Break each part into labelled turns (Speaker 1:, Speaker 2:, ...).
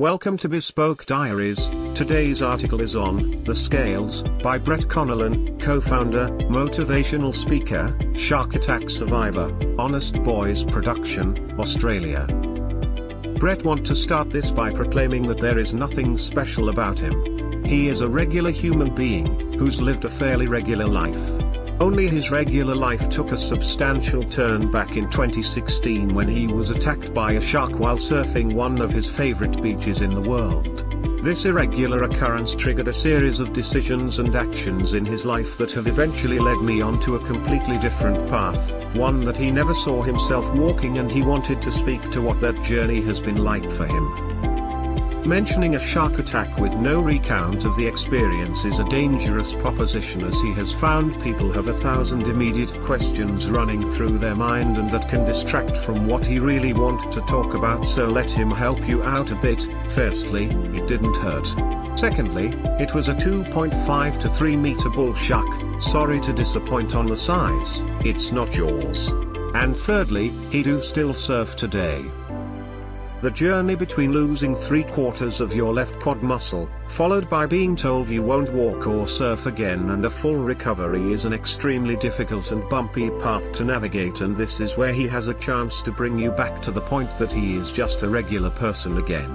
Speaker 1: Welcome to Bespoke Diaries. Today's article is on The Scales by Brett Connellan, co founder, motivational speaker, shark attack survivor, Honest Boys Production, Australia. Brett want to start this by proclaiming that there is nothing special about him. He is a regular human being, who's lived a fairly regular life. Only his regular life took a substantial turn back in 2016 when he was attacked by a shark while surfing one of his favorite beaches in the world. This irregular occurrence triggered a series of decisions and actions in his life that have eventually led me onto a completely different path, one that he never saw himself walking and he wanted to speak to what that journey has been like for him. Mentioning a shark attack with no recount of the experience is a dangerous proposition as he has found people have a thousand immediate questions running through their mind and that can distract from what he really want to talk about so let him help you out a bit. Firstly, it didn't hurt. Secondly, it was a 2.5 to 3 meter bull shark, sorry to disappoint on the size, it's not yours. And thirdly, he do still surf today. The journey between losing three quarters of your left quad muscle, followed by being told you won't walk or surf again and a full recovery is an extremely difficult and bumpy path to navigate and this is where he has a chance to bring you back to the point that he is just a regular person again.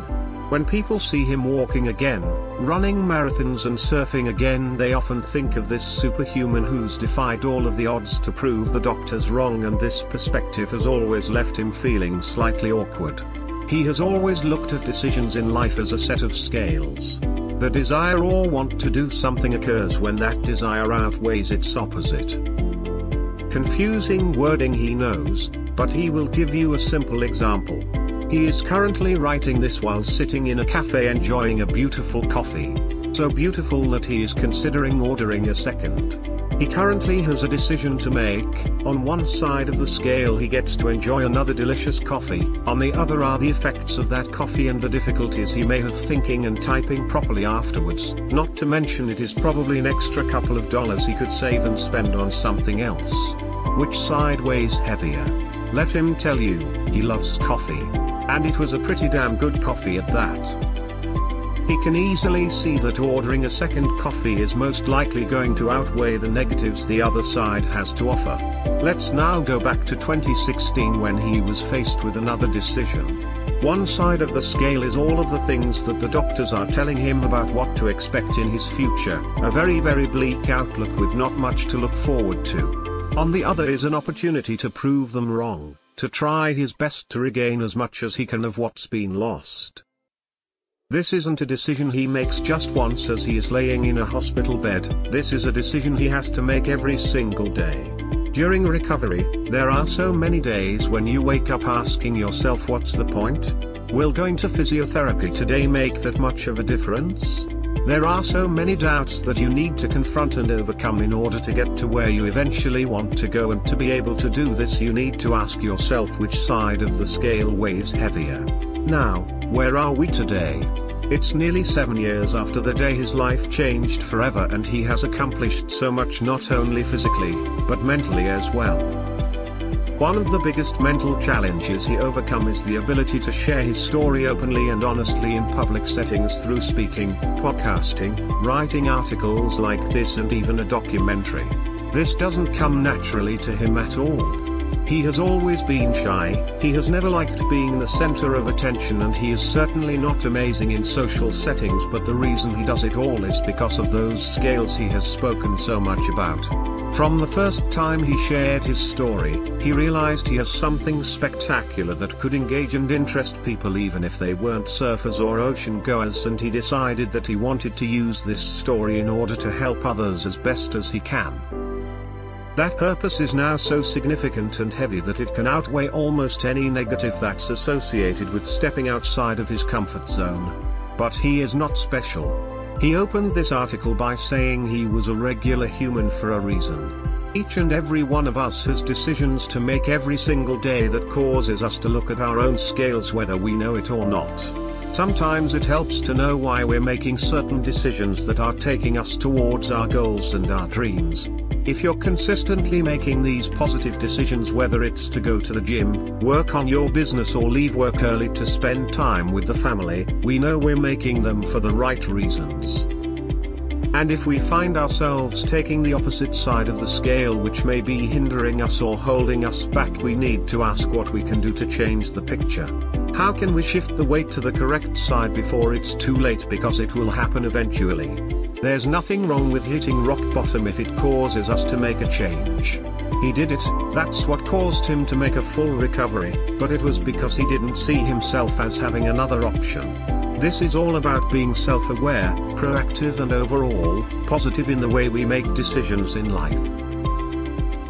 Speaker 1: When people see him walking again, running marathons and surfing again they often think of this superhuman who's defied all of the odds to prove the doctors wrong and this perspective has always left him feeling slightly awkward. He has always looked at decisions in life as a set of scales. The desire or want to do something occurs when that desire outweighs its opposite. Confusing wording he knows, but he will give you a simple example. He is currently writing this while sitting in a cafe enjoying a beautiful coffee. So beautiful that he is considering ordering a second. He currently has a decision to make, on one side of the scale he gets to enjoy another delicious coffee, on the other are the effects of that coffee and the difficulties he may have thinking and typing properly afterwards, not to mention it is probably an extra couple of dollars he could save and spend on something else. Which side weighs heavier? Let him tell you, he loves coffee. And it was a pretty damn good coffee at that. He can easily see that ordering a second coffee is most likely going to outweigh the negatives the other side has to offer. Let's now go back to 2016 when he was faced with another decision. One side of the scale is all of the things that the doctors are telling him about what to expect in his future, a very very bleak outlook with not much to look forward to. On the other is an opportunity to prove them wrong, to try his best to regain as much as he can of what's been lost. This isn't a decision he makes just once as he is laying in a hospital bed, this is a decision he has to make every single day. During recovery, there are so many days when you wake up asking yourself what's the point? Will going to physiotherapy today make that much of a difference? There are so many doubts that you need to confront and overcome in order to get to where you eventually want to go and to be able to do this you need to ask yourself which side of the scale weighs heavier. Now, where are we today? It's nearly seven years after the day his life changed forever and he has accomplished so much not only physically, but mentally as well. One of the biggest mental challenges he overcome is the ability to share his story openly and honestly in public settings through speaking, podcasting, writing articles like this and even a documentary. This doesn't come naturally to him at all. He has always been shy, he has never liked being the center of attention and he is certainly not amazing in social settings but the reason he does it all is because of those scales he has spoken so much about. From the first time he shared his story, he realized he has something spectacular that could engage and interest people even if they weren't surfers or ocean goers and he decided that he wanted to use this story in order to help others as best as he can. That purpose is now so significant and heavy that it can outweigh almost any negative that's associated with stepping outside of his comfort zone. But he is not special. He opened this article by saying he was a regular human for a reason. Each and every one of us has decisions to make every single day that causes us to look at our own scales whether we know it or not. Sometimes it helps to know why we're making certain decisions that are taking us towards our goals and our dreams. If you're consistently making these positive decisions whether it's to go to the gym, work on your business or leave work early to spend time with the family, we know we're making them for the right reasons. And if we find ourselves taking the opposite side of the scale which may be hindering us or holding us back we need to ask what we can do to change the picture. How can we shift the weight to the correct side before it's too late because it will happen eventually. There's nothing wrong with hitting rock bottom if it causes us to make a change. He did it, that's what caused him to make a full recovery, but it was because he didn't see himself as having another option. This is all about being self-aware, proactive and overall, positive in the way we make decisions in life.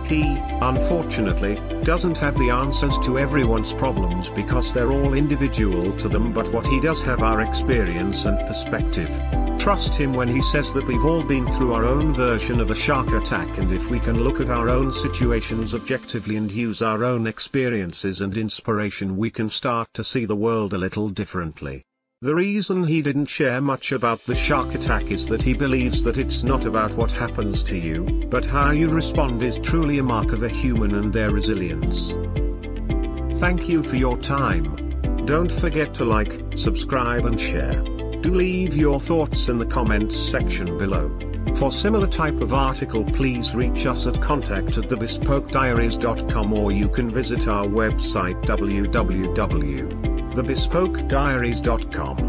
Speaker 1: He, unfortunately, doesn't have the answers to everyone's problems because they're all individual to them but what he does have are experience and perspective. Trust him when he says that we've all been through our own version of a shark attack and if we can look at our own situations objectively and use our own experiences and inspiration we can start to see the world a little differently. The reason he didn't share much about the shark attack is that he believes that it's not about what happens to you, but how you respond is truly a mark of a human and their resilience. Thank you for your time. Don't forget to like, subscribe and share. Do leave your thoughts in the comments section below. For similar type of article please reach us at contact at thebespokediaries.com or you can visit our website www thebespokediaries.com.